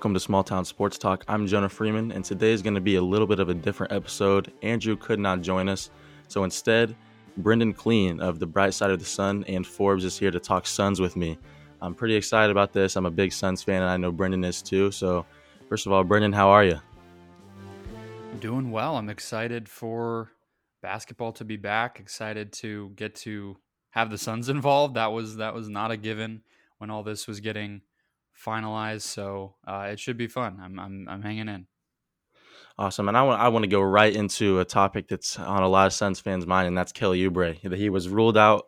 Welcome to Small Town Sports Talk. I'm Jonah Freeman, and today is going to be a little bit of a different episode. Andrew could not join us, so instead, Brendan Clean of the Bright Side of the Sun and Forbes is here to talk Suns with me. I'm pretty excited about this. I'm a big Suns fan, and I know Brendan is too. So, first of all, Brendan, how are you? Doing well. I'm excited for basketball to be back. Excited to get to have the Suns involved. That was that was not a given when all this was getting finalized. So uh, it should be fun. I'm, I'm, I'm hanging in. Awesome. And I want, I want to go right into a topic that's on a lot of Suns fans' mind, and that's Kelly Oubre. He was ruled out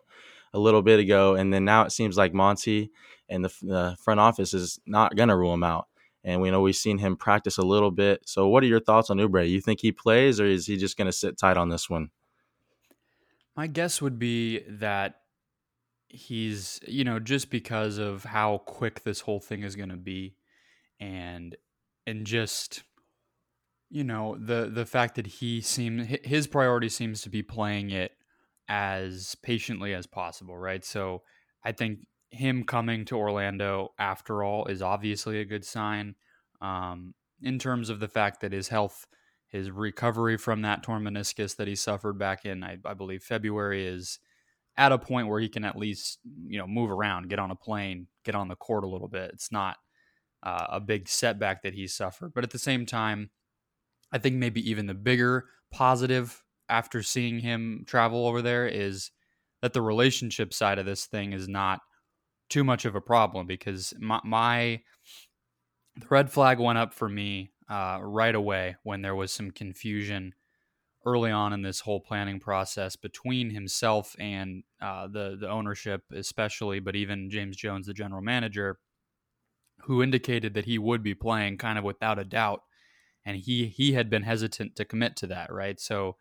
a little bit ago, and then now it seems like Monty and the, the front office is not going to rule him out. And we know we've seen him practice a little bit. So, what are your thoughts on Oubre? You think he plays, or is he just going to sit tight on this one? My guess would be that he's you know just because of how quick this whole thing is going to be and and just you know the the fact that he seems his priority seems to be playing it as patiently as possible right? So i think him coming to orlando after all is obviously a good sign um, in terms of the fact that his health his recovery from that torn meniscus that he suffered back in I, I believe february is at a point where he can at least you know move around, get on a plane, get on the court a little bit. It's not uh, a big setback that he suffered, but at the same time, I think maybe even the bigger positive after seeing him travel over there is that the relationship side of this thing is not too much of a problem because my, my the red flag went up for me uh, right away when there was some confusion early on in this whole planning process between himself and uh, the the ownership, especially, but even James Jones, the general manager, who indicated that he would be playing kind of without a doubt, and he he had been hesitant to commit to that, right? So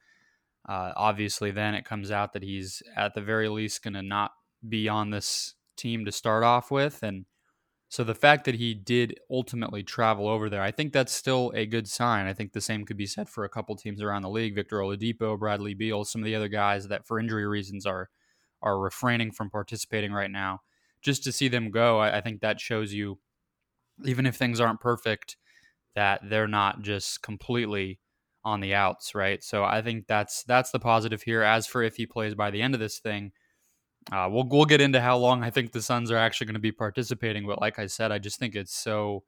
uh, obviously, then it comes out that he's at the very least going to not be on this team to start off with, and so the fact that he did ultimately travel over there, I think that's still a good sign. I think the same could be said for a couple teams around the league: Victor Oladipo, Bradley Beal, some of the other guys that, for injury reasons, are are refraining from participating right now. Just to see them go, I, I think that shows you, even if things aren't perfect, that they're not just completely on the outs, right? So I think that's that's the positive here. As for if he plays by the end of this thing, uh, we'll we'll get into how long I think the Suns are actually going to be participating, but like I said, I just think it's so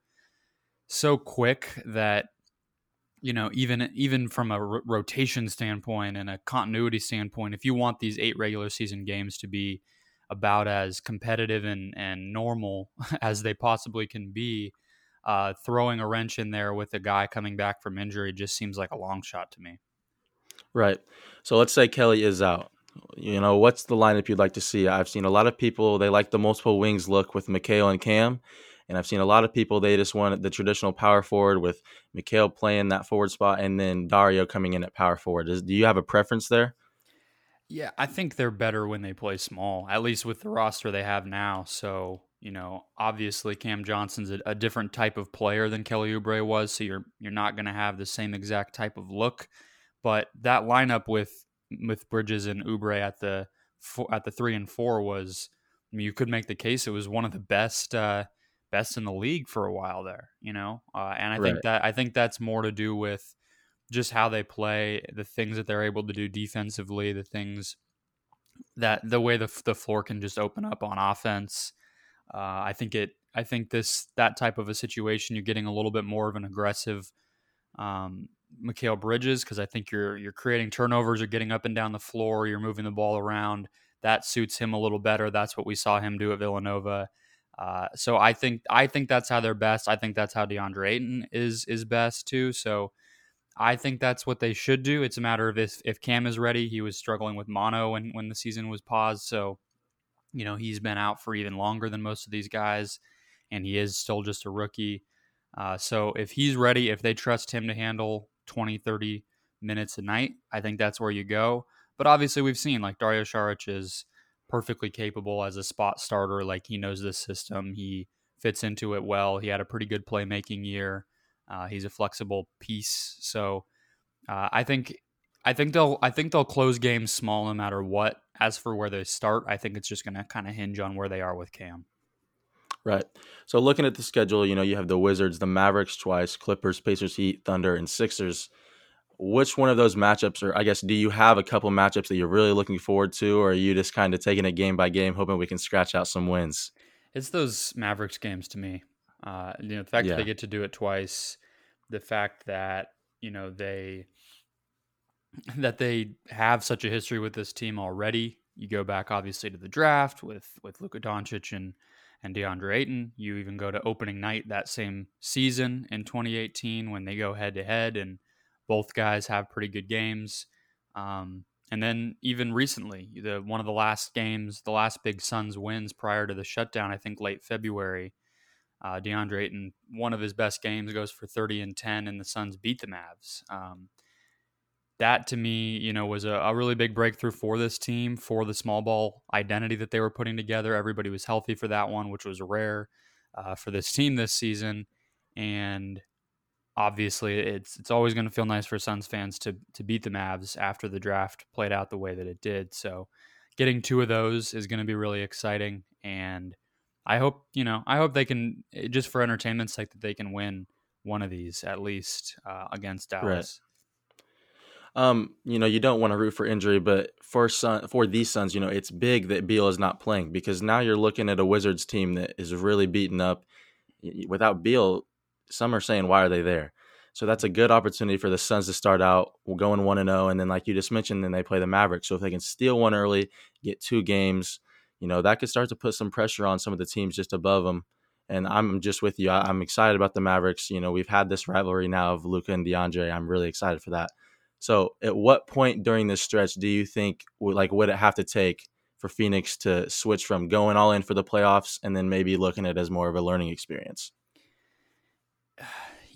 so quick that you know even even from a r- rotation standpoint and a continuity standpoint, if you want these eight regular season games to be about as competitive and and normal as they possibly can be, uh, throwing a wrench in there with a guy coming back from injury just seems like a long shot to me. Right. So let's say Kelly is out. You know, what's the lineup you'd like to see? I've seen a lot of people they like the multiple wings look with Mikal and Cam, and I've seen a lot of people they just want the traditional power forward with Mikal playing that forward spot and then Dario coming in at power forward. Do you have a preference there? Yeah, I think they're better when they play small, at least with the roster they have now. So, you know, obviously Cam Johnson's a, a different type of player than Kelly Oubre was, so you're you're not going to have the same exact type of look. But that lineup with with Bridges and Oubre at the at the three and four was I mean, you could make the case it was one of the best uh, best in the league for a while there, you know. Uh, and I right. think that I think that's more to do with just how they play, the things that they're able to do defensively, the things that the way the the floor can just open up on offense. Uh, I think it. I think this that type of a situation, you're getting a little bit more of an aggressive um, Mikal Bridges because I think you're you're creating turnovers, you're getting up and down the floor, you're moving the ball around. That suits him a little better. That's what we saw him do at Villanova. Uh, so I think I think that's how they're best. I think that's how DeAndre Ayton is is best too. So I think that's what they should do. It's a matter of if if Cam is ready. He was struggling with mono when when the season was paused. So you know he's been out for even longer than most of these guys, and he is still just a rookie. Uh, so if he's ready, if they trust him to handle 20, 30 minutes a night, I think that's where you go. But obviously, we've seen like Dario Saric is perfectly capable as a spot starter. Like he knows this system, he fits into it well. He had a pretty good playmaking year. Uh, he's a flexible piece, so uh, I think I think they'll I think they'll close games small no matter what. As for where they start, I think it's just going to kind of hinge on where they are with Cam. Right. So looking at the schedule, you know, you have the Wizards, the Mavericks twice, Clippers, Pacers, Heat, Thunder, and Sixers. Which one of those matchups, or I guess, do you have a couple matchups that you're really looking forward to, or are you just kind of taking it game by game, hoping we can scratch out some wins? It's those Mavericks games to me. Uh, you know, the fact yeah. that they get to do it twice, the fact that you know they that they have such a history with this team already. You go back obviously to the draft with with Luka Doncic and and DeAndre Ayton. You even go to opening night that same season in 2018 when they go head to head, and both guys have pretty good games. Um, and then even recently, the one of the last games, the last big Suns wins prior to the shutdown, I think late February. Uh, DeAndre Ayton, one of his best games, goes for 30 and 10, and the Suns beat the Mavs. Um, that to me, you know, was a, a, really big breakthrough for this team for the small ball identity that they were putting together. Everybody was healthy for that one, which was rare uh, for this team this season. And obviously, it's it's always going to feel nice for Suns fans to to beat the Mavs after the draft played out the way that it did. So, getting two of those is going to be really exciting, and I hope you know I hope they can eh, just for entertainment's sake that they can win one of these at least uh, against Dallas. Right um, you know, you don't want to root for injury, but for Sun, for these Suns, you know, it's big that Beal is not playing because now you're looking at a Wizards team that is really beaten up. Without Beal, some are saying, why are they there? So that's a good opportunity for the Suns to start out going one and zero, oh, and then like you just mentioned, then they play the Mavericks. So if they can steal one early, get two games, you know, that could start to put some pressure on some of the teams just above them. And I'm just with you. I'm excited about the Mavericks. You know, we've had this rivalry now of Luka and DeAndre. I'm really excited for that. So, at what point during this stretch do you think like would it have to take for Phoenix to switch from going all in for the playoffs and then maybe looking at it as more of a learning experience?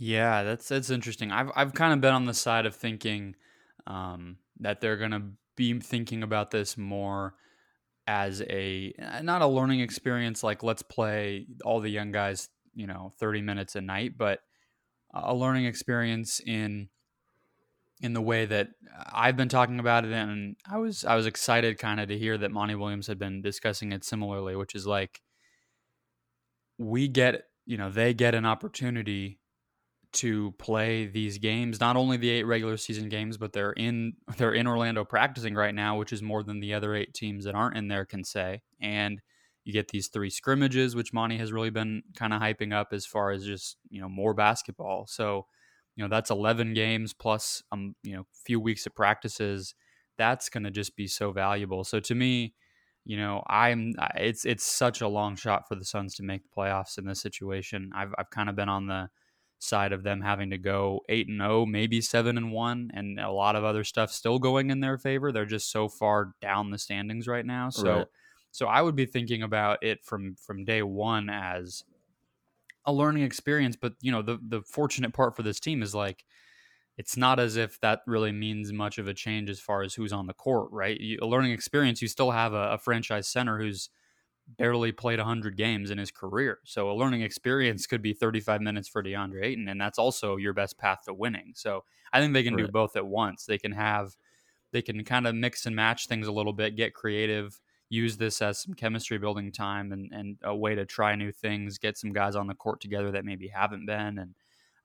Yeah, that's that's interesting. I've I've kind of been on the side of thinking um, that they're going to be thinking about this more as a not a learning experience like let's play all the young guys, you know, 30 minutes a night, but a learning experience in in the way that I've been talking about it, and I was I was excited kind of to hear that Monty Williams had been discussing it similarly, which is like we get you know they get an opportunity to play these games not only the eight regular season games but they're in they're in Orlando practicing right now which is more than the other eight teams that aren't in there can say. And you get these three scrimmages which Monty has really been kind of hyping up as far as just you know more basketball. So you know that's 11 games plus um you know few weeks of practices that's going to just be so valuable. So to me you know i'm it's it's such a long shot for the suns to make the playoffs in this situation. I've i've kind of been on the side of them having to go 8 and 0 maybe 7 and 1 and a lot of other stuff still going in their favor. They're just so far down the standings right now. So right. so i would be thinking about it from from day 1 as a learning experience. But you know, the the fortunate part for this team is like it's not as if that really means much of a change as far as who's on the court, right? You, a learning experience, you still have a, a franchise center who's barely played 100 games in his career. So a learning experience could be 35 minutes for DeAndre Ayton, and that's also your best path to winning. So I think they can right. do both at once. They can have, they can kind of mix and match things a little bit, get creative, use this as some chemistry building time and, and a way to try new things, get some guys on the court together that maybe haven't been. And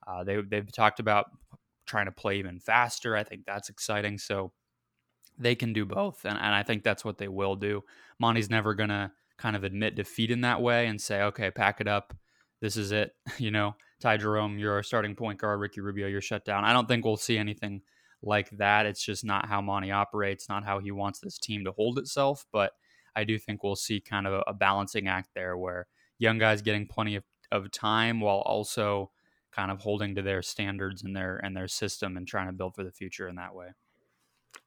uh, they, they've talked about trying to play even faster. I think that's exciting. So they can do both. And, and I think that's what they will do. Monty's never going to kind of admit defeat in that way and say, okay, pack it up. This is it. You know, Ty Jerome, you're a starting point guard. Ricky Rubio, you're shut down. I don't think we'll see anything like that. It's just not how Monty operates, not how he wants this team to hold itself. But I do think we'll see kind of a, a balancing act there where young guys getting plenty of, of time while also kind of holding to their standards and their and their system and trying to build for the future in that way.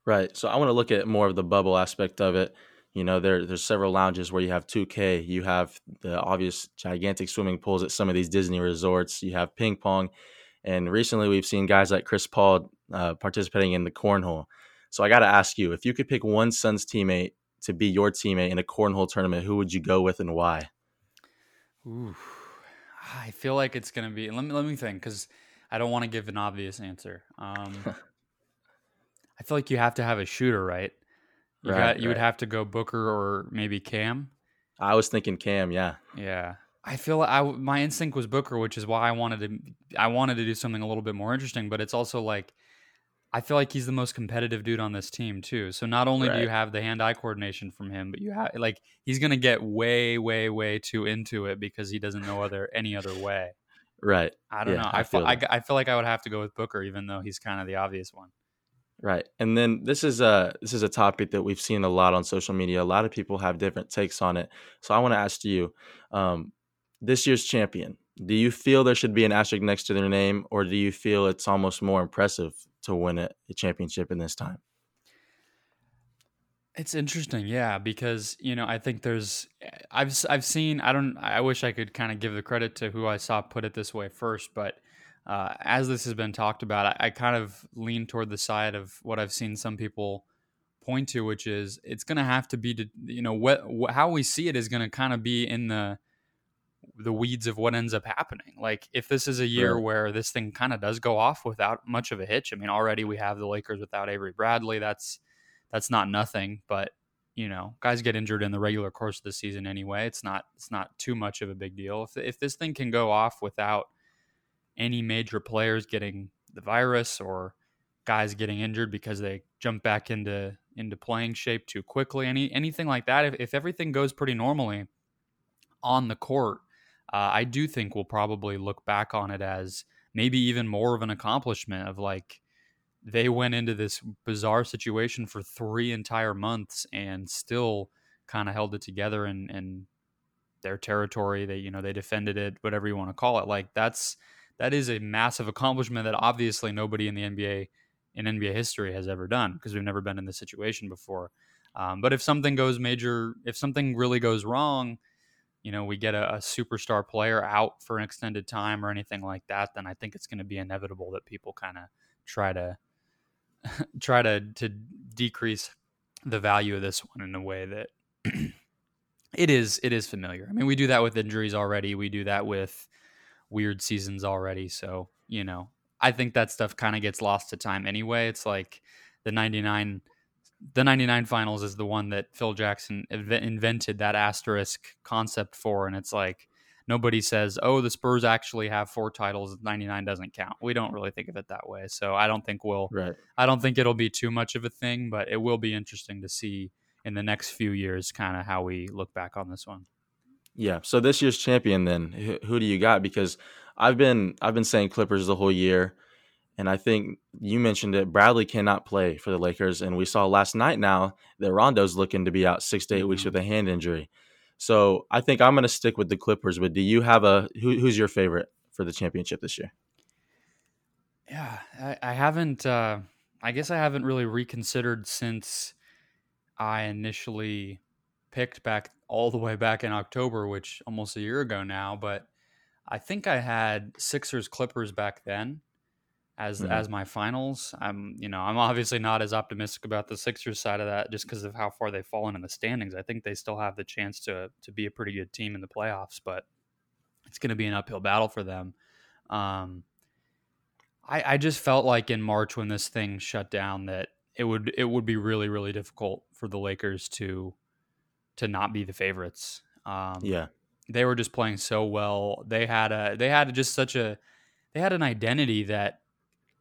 Right. So I want to look at more of the bubble aspect of it. You know, there there's several lounges where you have 2K, you have the obvious gigantic swimming pools at some of these Disney resorts, you have ping pong, and recently we've seen guys like Chris Paul uh, participating in the cornhole. So I got to ask you, if you could pick one Suns teammate to be your teammate in a cornhole tournament, who would you go with and why? Ooh, I feel like it's gonna be. Let me let me think because I don't want to give an obvious answer. Um, I feel like you have to have a shooter, right? You, right, got, you would have to go Booker or maybe Cam. I was thinking Cam, yeah. Yeah. I feel I my instinct was Booker, which is why I wanted to I wanted to do something a little bit more interesting. But it's also like I feel like he's the most competitive dude on this team too. So not only right. do you have the hand-eye coordination from him, but you have like he's gonna get way, way, way too into it because he doesn't know other any other way. Right. I don't yeah, know. I, I feel I, I feel like I would have to go with Booker, even though he's kind of the obvious one. Right. And then this is a this is a topic that we've seen a lot on social media. A lot of people have different takes on it. So I want to ask you, um, this year's champion, do you feel there should be an asterisk next to their name, or do you feel it's almost more impressive to win a, a championship in this time? It's interesting, yeah, because you know I think there's I've I've seen I don't I wish I could kind of give the credit to who I saw put it this way first, but uh, as this has been talked about, I, I, kind of lean toward the side of what I've seen some people point to, which is it's going to have to be, to, you know, what, wh- how we see it is going to kind of be in the the weeds of what ends up happening. Like if this is a year right. where this thing kind of does go off without much of a hitch. I mean, already we have the Lakers without Avery Bradley. That's that's not nothing, but you know, guys get injured in the regular course of the season anyway. It's not it's not too much of a big deal. If if this thing can go off without any major players getting the virus or guys getting injured because they jump back into into playing shape too quickly any anything like that if, if everything goes pretty normally on the court uh, i do think we'll probably look back on it as maybe even more of an accomplishment of like they went into this bizarre situation for three entire months and still kind of held it together and and their territory they you know they defended it whatever you want to call it like that's that is a massive accomplishment that obviously nobody in the NBA in NBA history has ever done because we've never been in this situation before. Um, but if something goes major, if something really goes wrong, you know, we get a, a, superstar player out for an extended time or anything like that, then I think it's going to be inevitable that people kind of try to try to to decrease the value of this one in a way that it is it is familiar. I mean, we do that with injuries already. We do that with weird seasons already. So, you know, I think that stuff kind of gets lost to time anyway. It's like the 99 the 99 finals is the one that Phil Jackson invented that asterisk concept for and it's like nobody says, "Oh, the Spurs actually have four titles, 99 doesn't count." We don't really think of it that way. So, I don't think we'll right. I don't think it'll be too much of a thing, but it will be interesting to see in the next few years kind of how we look back on this one. Yeah. So this year's champion, then who do you got? Because I've been I've been saying Clippers the whole year, and I think you mentioned it. Bradley cannot play for the Lakers, and we saw last night now that Rondo's looking to be out six to 8 mm-hmm. weeks with a hand injury. So I think I'm going to stick with the Clippers. But do you have a who, who's your favorite for the championship this year? Yeah, I, I haven't. Uh, I guess I haven't really reconsidered since I initially picked back all the way back in October, which almost a year ago now, but I think I had Sixers Clippers back then as mm-hmm. as my finals. I'm you know I'm obviously not as optimistic about the Sixers side of that just because of how far they've fallen in the standings. I think they still have the chance to to be a pretty good team in the playoffs, but it's going to be an uphill battle for them. Um, I I just felt like in March when this thing shut down that it would it would be really really difficult for the Lakers to to not be the favorites. Um, yeah, they were just playing so well. They had a they had just such a they had an identity that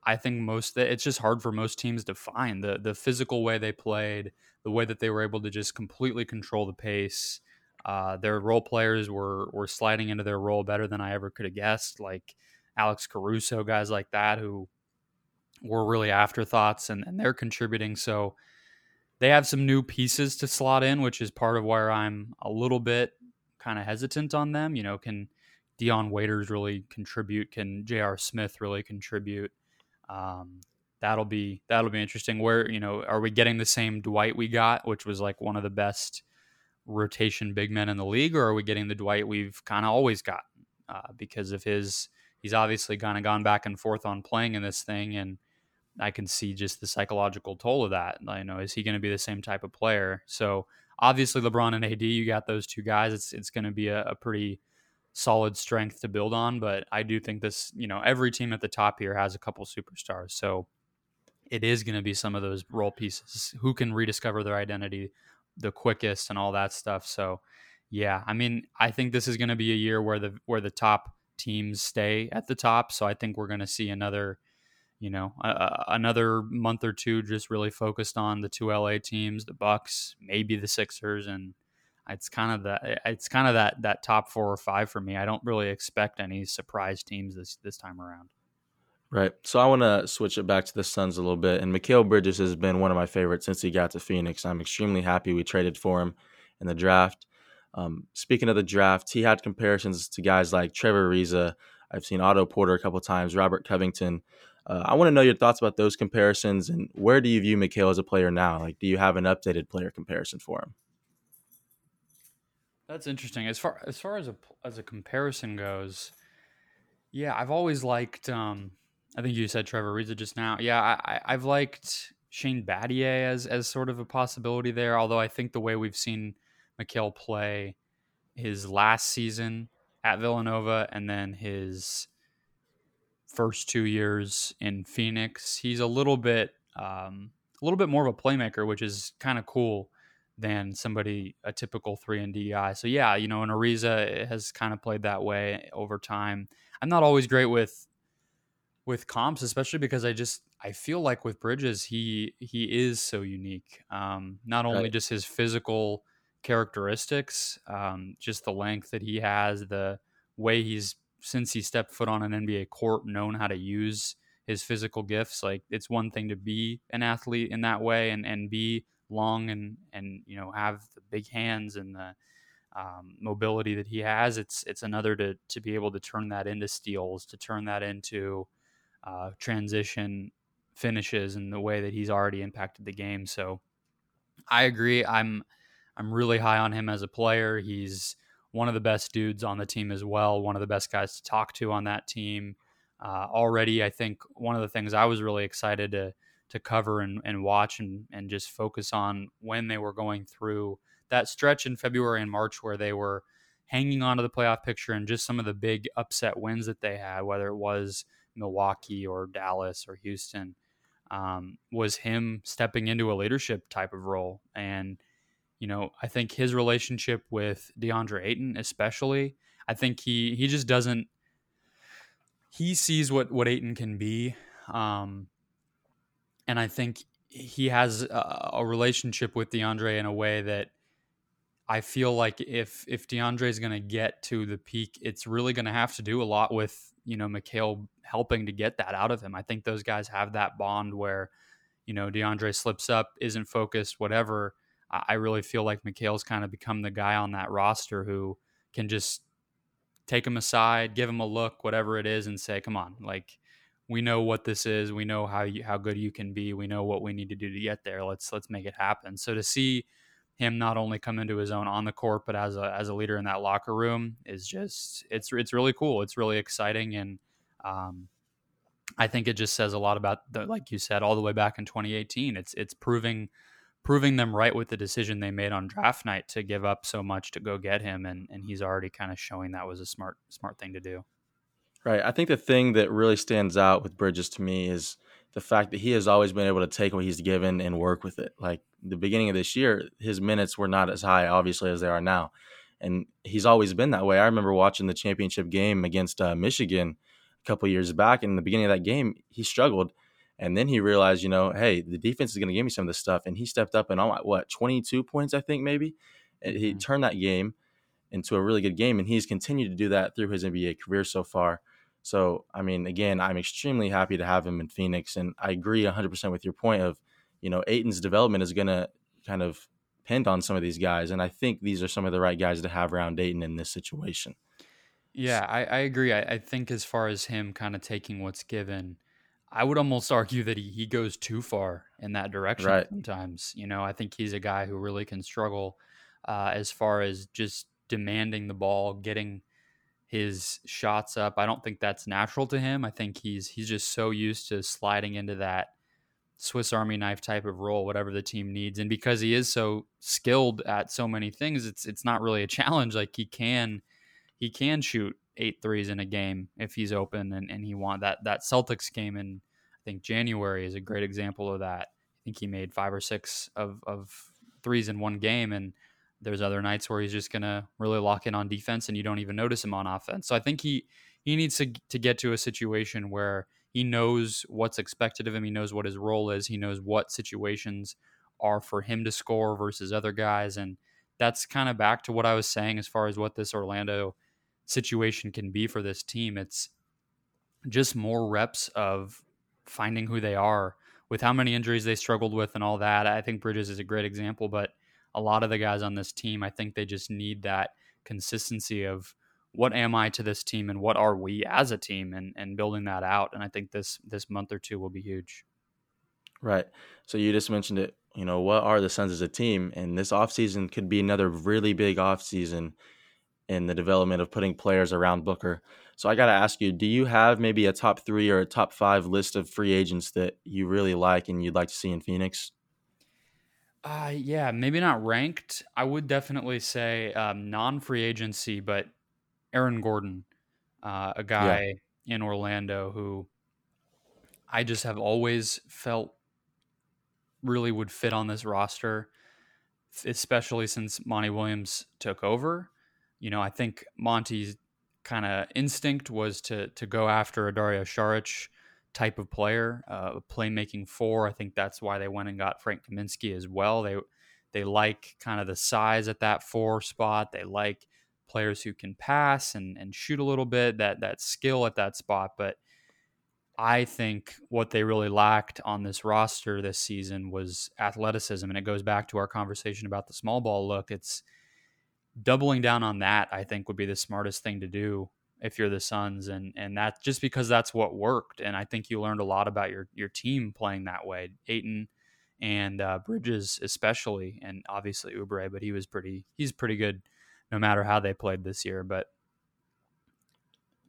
I think most it's just hard for most teams to find the the physical way they played, the way that they were able to just completely control the pace. Uh, their role players were were sliding into their role better than I ever could have guessed. Like Alex Caruso, guys like that who were really afterthoughts and, and they're contributing. So they have some new pieces to slot in, which is part of where I'm a little bit kind of hesitant on them. You know, can Dion Waiters really contribute? Can J.R. Smith really contribute? Um, that'll be that'll be interesting. Where you know, are we getting the same Dwight we got, which was like one of the best rotation big men in the league, or are we getting the Dwight we've kind of always got uh, because of his? He's obviously kind of gone back and forth on playing in this thing, and I can see just the psychological toll of that. You know is he going to be the same type of player? So obviously LeBron and AD, you got those two guys. It's it's going to be a, a, pretty solid strength to build on. But I do think this, you know, every team at the top here has a couple superstars. So it is going to be some of those role pieces who can rediscover their identity the quickest and all that stuff. So Yeah, I mean, I think this is going to be a year where the where the top teams stay at the top. So I think we're going to see another, you know, uh, another month or two just really focused on the two LA teams, the Bucks, maybe the Sixers, and it's kind of that it's kind of that that top four or five for me. I don't really expect any surprise teams this this time around. Right. So I want to switch it back to the Suns a little bit. And Mikal Bridges has been one of my favorites since he got to Phoenix. I'm extremely happy we traded for him in the draft. Um, speaking of the draft, he had comparisons to guys like Trevor Ariza. I've seen Otto Porter a couple times, Robert Covington. Uh, I want to know your thoughts about those comparisons and where do you view Mikal as a player now? Like, do you have an updated player comparison for him? That's interesting. As far as far as a as a comparison goes, yeah, I've always liked. Um, I think you said Trevor Ariza just now. Yeah, I, I've liked Shane Battier as as sort of a possibility there. Although I think the way we've seen Mikal play his last season at Villanova and then his first two years in Phoenix, he's a little bit um, a little bit more of a playmaker, which is kind of cool than somebody a typical three and D guy. So yeah, you know, and Ariza has kind of played that way over time. I'm not always great with with comps, especially because I just I feel like with Bridges he he is so unique. Um, not only right. just his physical characteristics, um, just the length that he has, the way he's since he stepped foot on an NBA court, known how to use his physical gifts. Like it's one thing to be an athlete in that way and and be long and and you know have the big hands and the um, mobility that he has. It's it's another to to be able to turn that into steals, to turn that into uh, transition finishes and the way that he's already impacted the game. So I agree. I'm I'm really high on him as a player. He's one of the best dudes on the team as well, one of the best guys to talk to on that team. Uh, already, I think one of the things I was really excited to to cover and, and watch and, and just focus on when they were going through that stretch in February and March where they were hanging on to the playoff picture and just some of the big upset wins that they had, whether it was Milwaukee or Dallas or Houston, um, was him stepping into a leadership type of role. And you know, I think his relationship with DeAndre Ayton, especially, I think he he just doesn't he sees what what Ayton can be, um, and I think he has a, a relationship with DeAndre in a way that I feel like if if DeAndre is going to get to the peak, it's really going to have to do a lot with you know Mikal helping to get that out of him. I think those guys have that bond where you know DeAndre slips up, isn't focused, whatever I really feel like Mikal's kind of become the guy on that roster who can just take him aside, give him a look, whatever it is, and say, "Come on, like we know what this is. We know how you, how good you can be. We know what we need to do to get there. Let's let's make it happen." So to see him not only come into his own on the court, but as a as a leader in that locker room is just it's it's really cool. It's really exciting, and um, I think it just says a lot about the, like you said, all the way back in 2018. It's it's proving proving them right with the decision they made on draft night to give up so much to go get him and and he's already kind of showing that was a smart smart thing to do. Right. I think the thing that really stands out with Bridges to me is the fact that he has always been able to take what he's given and work with it. Like the beginning of this year, his minutes were not as high, obviously, as they are now. And he's always been that way. I remember watching the championship game against uh, Michigan a couple years back. And in the beginning of that game, he struggled. And then he realized, you know, hey, the defense is going to give me some of this stuff. And he stepped up and all what, 22 points, I think, maybe. Mm-hmm. He turned that game into a really good game. And he's continued to do that through his NBA career so far. So, I mean, again, I'm extremely happy to have him in Phoenix. And I agree 100% with your point of, you know, Ayton's development is going to kind of depend on some of these guys. And I think these are some of the right guys to have around Ayton in this situation. Yeah, I, I agree. I, I think as far as him kind of taking what's given, I would almost argue that he, he goes too far in that direction right. sometimes. You know, I think he's a guy who really can struggle uh, as far as just demanding the ball, getting his shots up. I don't think that's natural to him. I think he's he's just so used to sliding into that Swiss Army knife type of role, whatever the team needs. And because he is so skilled at so many things, it's it's not really a challenge. Like he can he can shoot eight threes in a game if he's open and, and he want that that Celtics game in I think January is a great example of that. I think he made five or six of, of threes in one game and there's other nights where he's just going to really lock in on defense and you don't even notice him on offense. So I think he he needs to to get to a situation where he knows what's expected of him, he knows what his role is, he knows what situations are for him to score versus other guys and that's kind of back to what I was saying as far as what this Orlando situation can be for this team. It's just more reps of finding who they are with how many injuries they struggled with and all that. I think Bridges is a great example, but a lot of the guys on this team, I think they just need that consistency of what am I to this team and what are we as a team and, and building that out. And I think this this month or two will be huge. Right. So you just mentioned it. You know, what are the Suns as a team? And this offseason could be another really big offseason in the development of putting players around Booker. So I got to ask you, do you have maybe a top three or a top five list of free agents that you really like and you'd like to see in Phoenix? Uh, yeah, maybe not ranked. I would definitely say um, non free agency, but Aaron Gordon, uh, a guy yeah. in Orlando who I just have always felt really would fit on this roster, especially since Monty Williams took over. You know, I think Monty's kind of instinct was to to go after a Dario Saric type of player, uh, playmaking four. I think that's why they went and got Frank Kaminsky as well. They they like kind of the size at that four spot. They like players who can pass and, and shoot a little bit, that that skill at that spot. But I think what they really lacked on this roster this season was athleticism. And it goes back to our conversation about the small ball look. It's doubling down on that, I think, would be the smartest thing to do if you're the Suns. And and that just because that's what worked. And I think you learned a lot about your your team playing that way. Ayton and uh, Bridges especially, and obviously Oubre, but he was pretty he's pretty good no matter how they played this year. But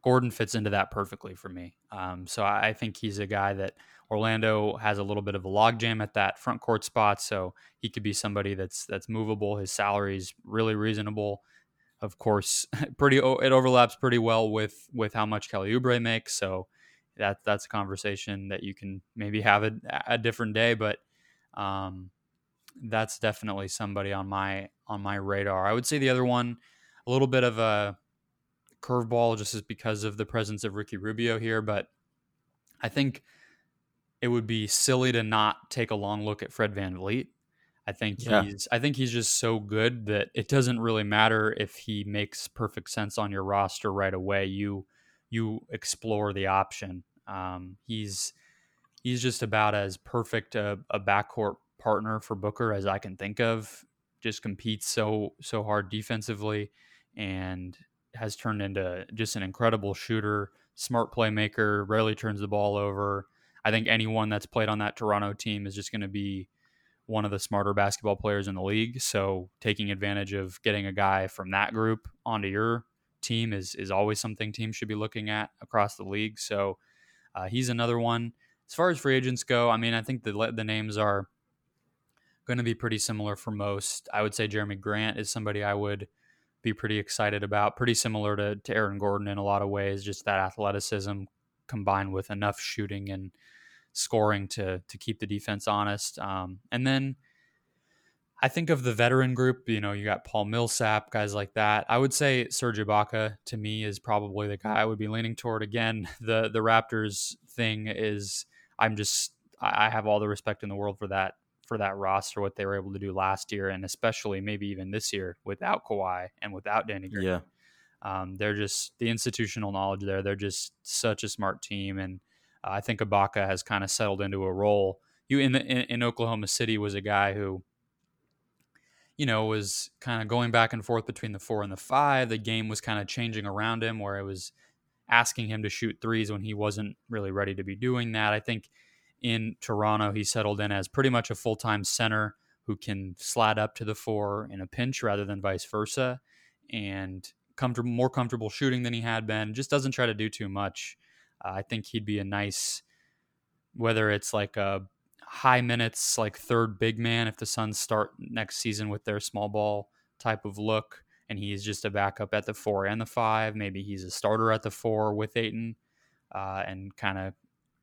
Gordon fits into that perfectly for me. Um, so I, I, think he's a guy that Orlando has a little bit of a logjam at that front court spot. So he could be somebody that's that's movable. His salary is really reasonable. Of course, pretty it overlaps pretty well with with how much Kelly Oubre makes. So that that's a conversation that you can maybe have a, a different day. But um, that's definitely somebody on my on my radar. I would say the other one, a little bit of a curveball, just as because of the presence of Ricky Rubio here, but I think it would be silly to not take a long look at Fred Van VanVleet. I think yeah. he's I think he's just so good that it doesn't really matter if he makes perfect sense on your roster right away. You you explore the option. Um, he's he's just about as perfect a, a backcourt partner for Booker as I can think of. Just competes so so hard defensively and has turned into just an incredible shooter, smart playmaker, rarely turns the ball over. I think anyone that's played on that Toronto team is just going to be one of the smarter basketball players in the league. So taking advantage of getting a guy from that group onto your team is is always something teams should be looking at across the league. So uh, he's another one. As far as free agents go, I mean, I think the the names are going to be pretty similar for most. I would say Jerami Grant is somebody I would be pretty excited about. Pretty similar to, to Aaron Gordon in a lot of ways, just that athleticism combined with enough shooting and scoring to to keep the defense honest. Um, and then I think of the veteran group, you know, you got Paul Millsap, guys like that. I would say Serge Ibaka to me is probably the guy I would be leaning toward. Again, the the Raptors thing is I'm just I have all the respect in the world for that for that roster, what they were able to do last year, and especially maybe even this year without Kawhi and without Danny Green. Yeah. Um, they're just the institutional knowledge there. They're just such a smart team, and uh, I think Ibaka has kind of settled into a role. You in, the, in in Oklahoma City was a guy who, you know, was kind of going back and forth between the four and the five. The game was kind of changing around him, where it was asking him to shoot threes when he wasn't really ready to be doing that. I think in Toronto, he settled in as pretty much a full time center who can slide up to the four in a pinch rather than vice versa, and comfortable, more comfortable shooting than he had been. Just doesn't try to do too much. Uh, I think he'd be a nice, whether it's like a high minutes, like third big man if the Suns start next season with their small ball type of look, and he's just a backup at the four and the five. Maybe he's a starter at the four with Ayton uh, and kind of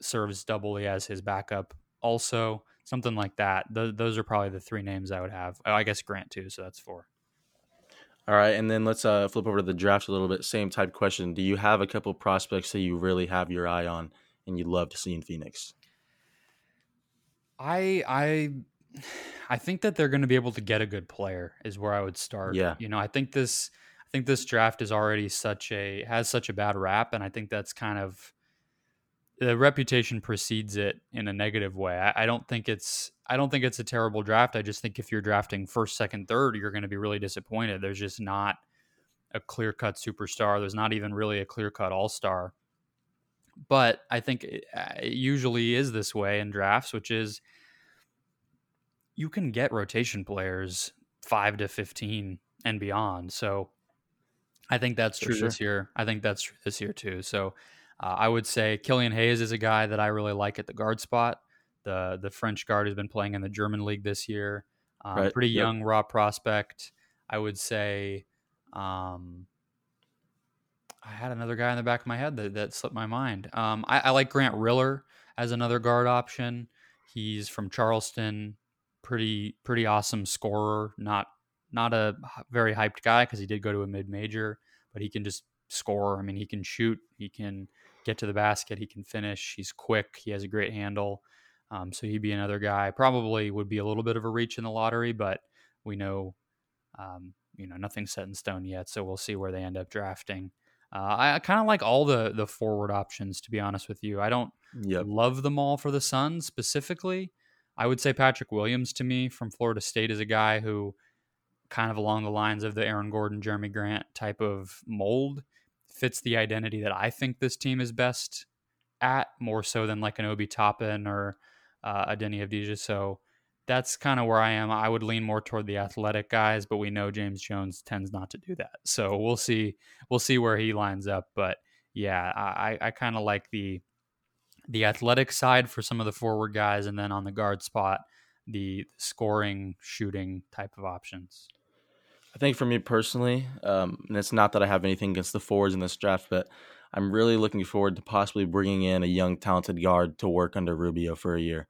serves doubly as his backup also something like that. Th- those are probably the three names i would have. Oh, i guess grant too so that's four All right, and then let's uh, flip over to the draft a little bit. Same type question. Do you have a couple prospects that you really have your eye on and you'd love to see in Phoenix? I I I think that they're going to be able to get a good player is where I would start. Yeah. You know, I think this I think this draft is already such a has such a bad rap and I think that's kind of the reputation precedes it in a negative way. I, I don't think it's I don't think it's a terrible draft. I just think if you're drafting first, second, third, you're going to be really disappointed. There's just not a clear cut superstar. There's not even really a clear cut all star. But I think it, uh, it usually is this way in drafts, which is you can get rotation players five to 15 and beyond. So I think that's true sure. this year. I think that's true this year too. So uh, I would say Killian Hayes is a guy that I really like at the guard spot. The the French guard has been playing in the German league this year. Um, right. Pretty young, yep. raw prospect. I would say. Um, I had another guy in the back of my head that, that slipped my mind. Um, I, I, like Grant Riller as another guard option. He's from Charleston, pretty pretty awesome scorer. Not not a very hyped guy because he did go to a mid major, but he can just score. I mean, he can shoot. He can get to the basket. He can finish. He's quick. He has a great handle. Um, so he'd be another guy. Probably would be a little bit of a reach in the lottery, but we know, um, you know, nothing's set in stone yet. So we'll see where they end up drafting. Uh, I kind of like all the the forward options, to be honest with you. I don't yep. love them all for the Suns specifically. I would say Patrick Williams to me from Florida State is a guy who, kind of along the lines of the Aaron Gordon, Jerami Grant type of mold, fits the identity that I think this team is best at more so than like an Obi Toppin or uh, a Deni Avdija. So that's kind of where I am. I would lean more toward the athletic guys, but we know James Jones tends not to do that. So we'll see. We'll see where he lines up. But yeah, I, I kind of like the the athletic side for some of the forward guys, and then on the guard spot, the scoring, shooting type of options. I think for me personally, um, and it's not that I have anything against the forwards in this draft, but I'm really looking forward to possibly bringing in a young, talented guard to work under Rubio for a year.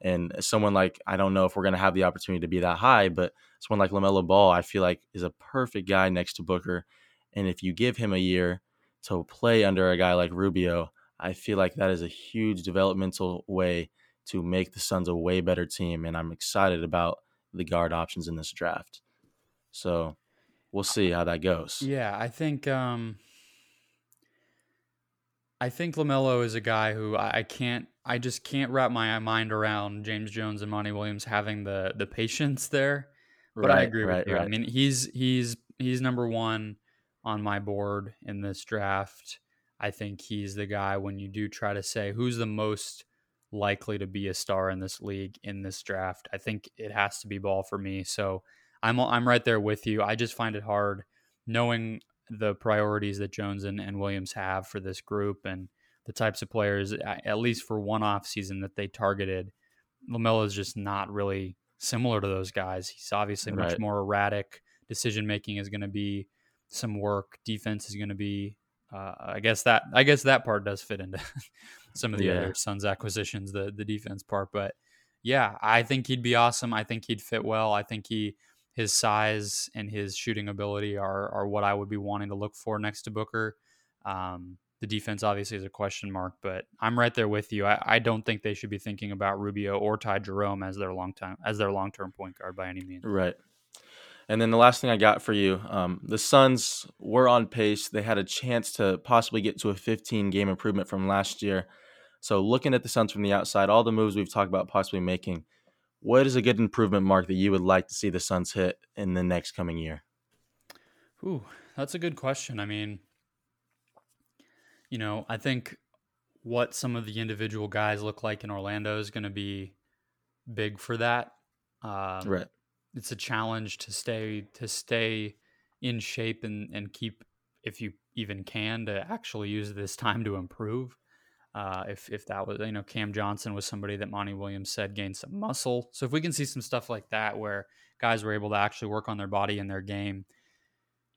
And someone like, I don't know if we're going to have the opportunity to be that high, but someone like LaMelo Ball, I feel like is a perfect guy next to Booker. And if you give him a year to play under a guy like Rubio, I feel like that is a huge developmental way to make the Suns a way better team. And I'm excited about the guard options in this draft. So we'll see how that goes. Yeah, I think um, I think Lamelo is a guy who I can't I just can't wrap my mind around James Jones and Monty Williams having the the patience there. But right, I agree right, with you. Right. I mean, he's he's he's number one on my board in this draft. I think he's the guy when you do try to say who's the most likely to be a star in this league in this draft. I think it has to be Ball for me. So I'm I'm right there with you. I just find it hard knowing the priorities that Jones and, and Williams have for this group and the types of players, at least for one off season that they targeted. LaMelo is just not really similar to those guys. He's obviously right. much more erratic. Decision making is going to be some work. Defense is going to be. Uh, I guess that I guess that part does fit into some of the yeah. other Suns acquisitions, the the defense part. But yeah, I think he'd be awesome. I think he'd fit well. I think he his size and his shooting ability are are what I would be wanting to look for next to Booker. Um, the defense obviously is a question mark, but I'm right there with you. I, I don't think they should be thinking about Rubio or Ty Jerome as their long time as their long term point guard by any means. Right. And then the last thing I got for you, um, the Suns were on pace. They had a chance to possibly get to a 15 game improvement from last year. So looking at the Suns from the outside, all the moves we've talked about possibly making, what is a good improvement mark that you would like to see the Suns hit in the next coming year? Ooh, that's a good question. I mean, you know, I think what some of the individual guys look like in Orlando is going to be big for that. Um, right. It's a challenge to stay to stay in shape and and keep, if you even can, to actually use this time to improve. Uh, if if that was you know Cam Johnson was somebody that Monty Williams said gained some muscle. So if we can see some stuff like that where guys were able to actually work on their body and their game,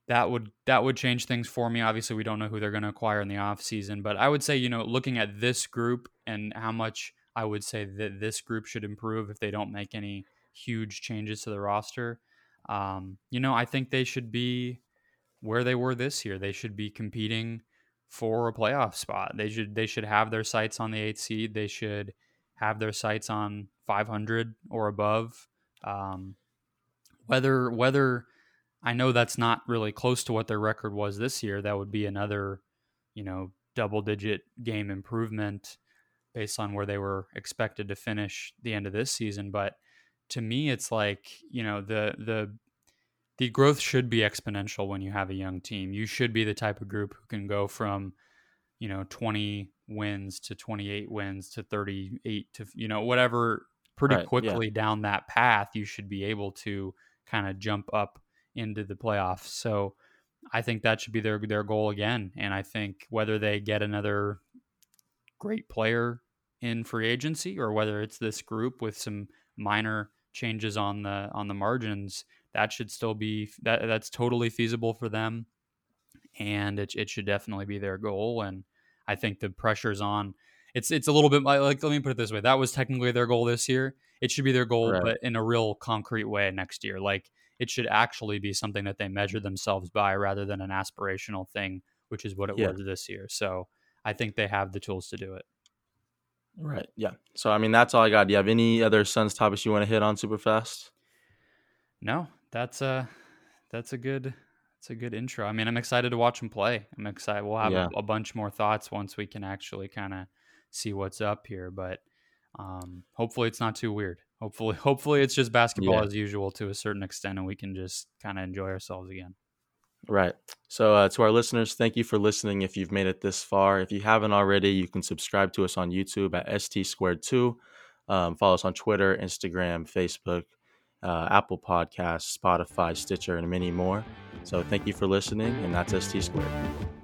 that would that would change things for me. Obviously, we don't know who they're going to acquire in the offseason, but I would say, you know, looking at this group and how much I would say that this group should improve if they don't make any huge changes to the roster. Um, you know, I think they should be where they were this year. They should be competing for a playoff spot. They should they should have their sights on the eighth seed. They should have their sights on 500 or above. Um, whether whether I know that's not really close to what their record was this year. That would be another, you know, double digit game improvement based on where they were expected to finish the end of this season. But to me, it's like you know the the the growth should be exponential when you have a young team. You should be the type of group who can go from you know 20 wins to 28 wins to 38 to you know whatever pretty right, quickly yeah. down that path you should be able to kind of jump up into the playoffs so i think that should be their their goal again and i think whether they get another great player in free agency or whether it's this group with some minor changes on the on the margins that should still be that that's totally feasible for them and it, it should definitely be their goal and i think the pressure's on it's it's a little bit like let me put it this way that was technically their goal this year it should be their goal right. but in a real concrete way next year like it should actually be something that they measure themselves by rather than an aspirational thing which is what it yeah. was this year so i think they have the tools to do it Right. Yeah. So I mean, that's all I got. Do you have any other Suns topics you want to hit on super fast? No, that's a that's a good that's a good intro. I mean, I'm excited to watch him play. I'm excited. We'll have yeah. a, a, bunch more thoughts once we can actually kind of see what's up here. But um, hopefully, it's not too weird. Hopefully, hopefully it's just basketball yeah. as usual to a certain extent, and we can just kind of enjoy ourselves again. Right. So, uh, to our listeners, thank you for listening. If you've made it this far, if you haven't already, you can subscribe to us on YouTube at ST Squared Two. Um, follow us on Twitter, Instagram, Facebook, uh, Apple Podcasts, Spotify, Stitcher, and many more. So, thank you for listening, and that's ST Squared.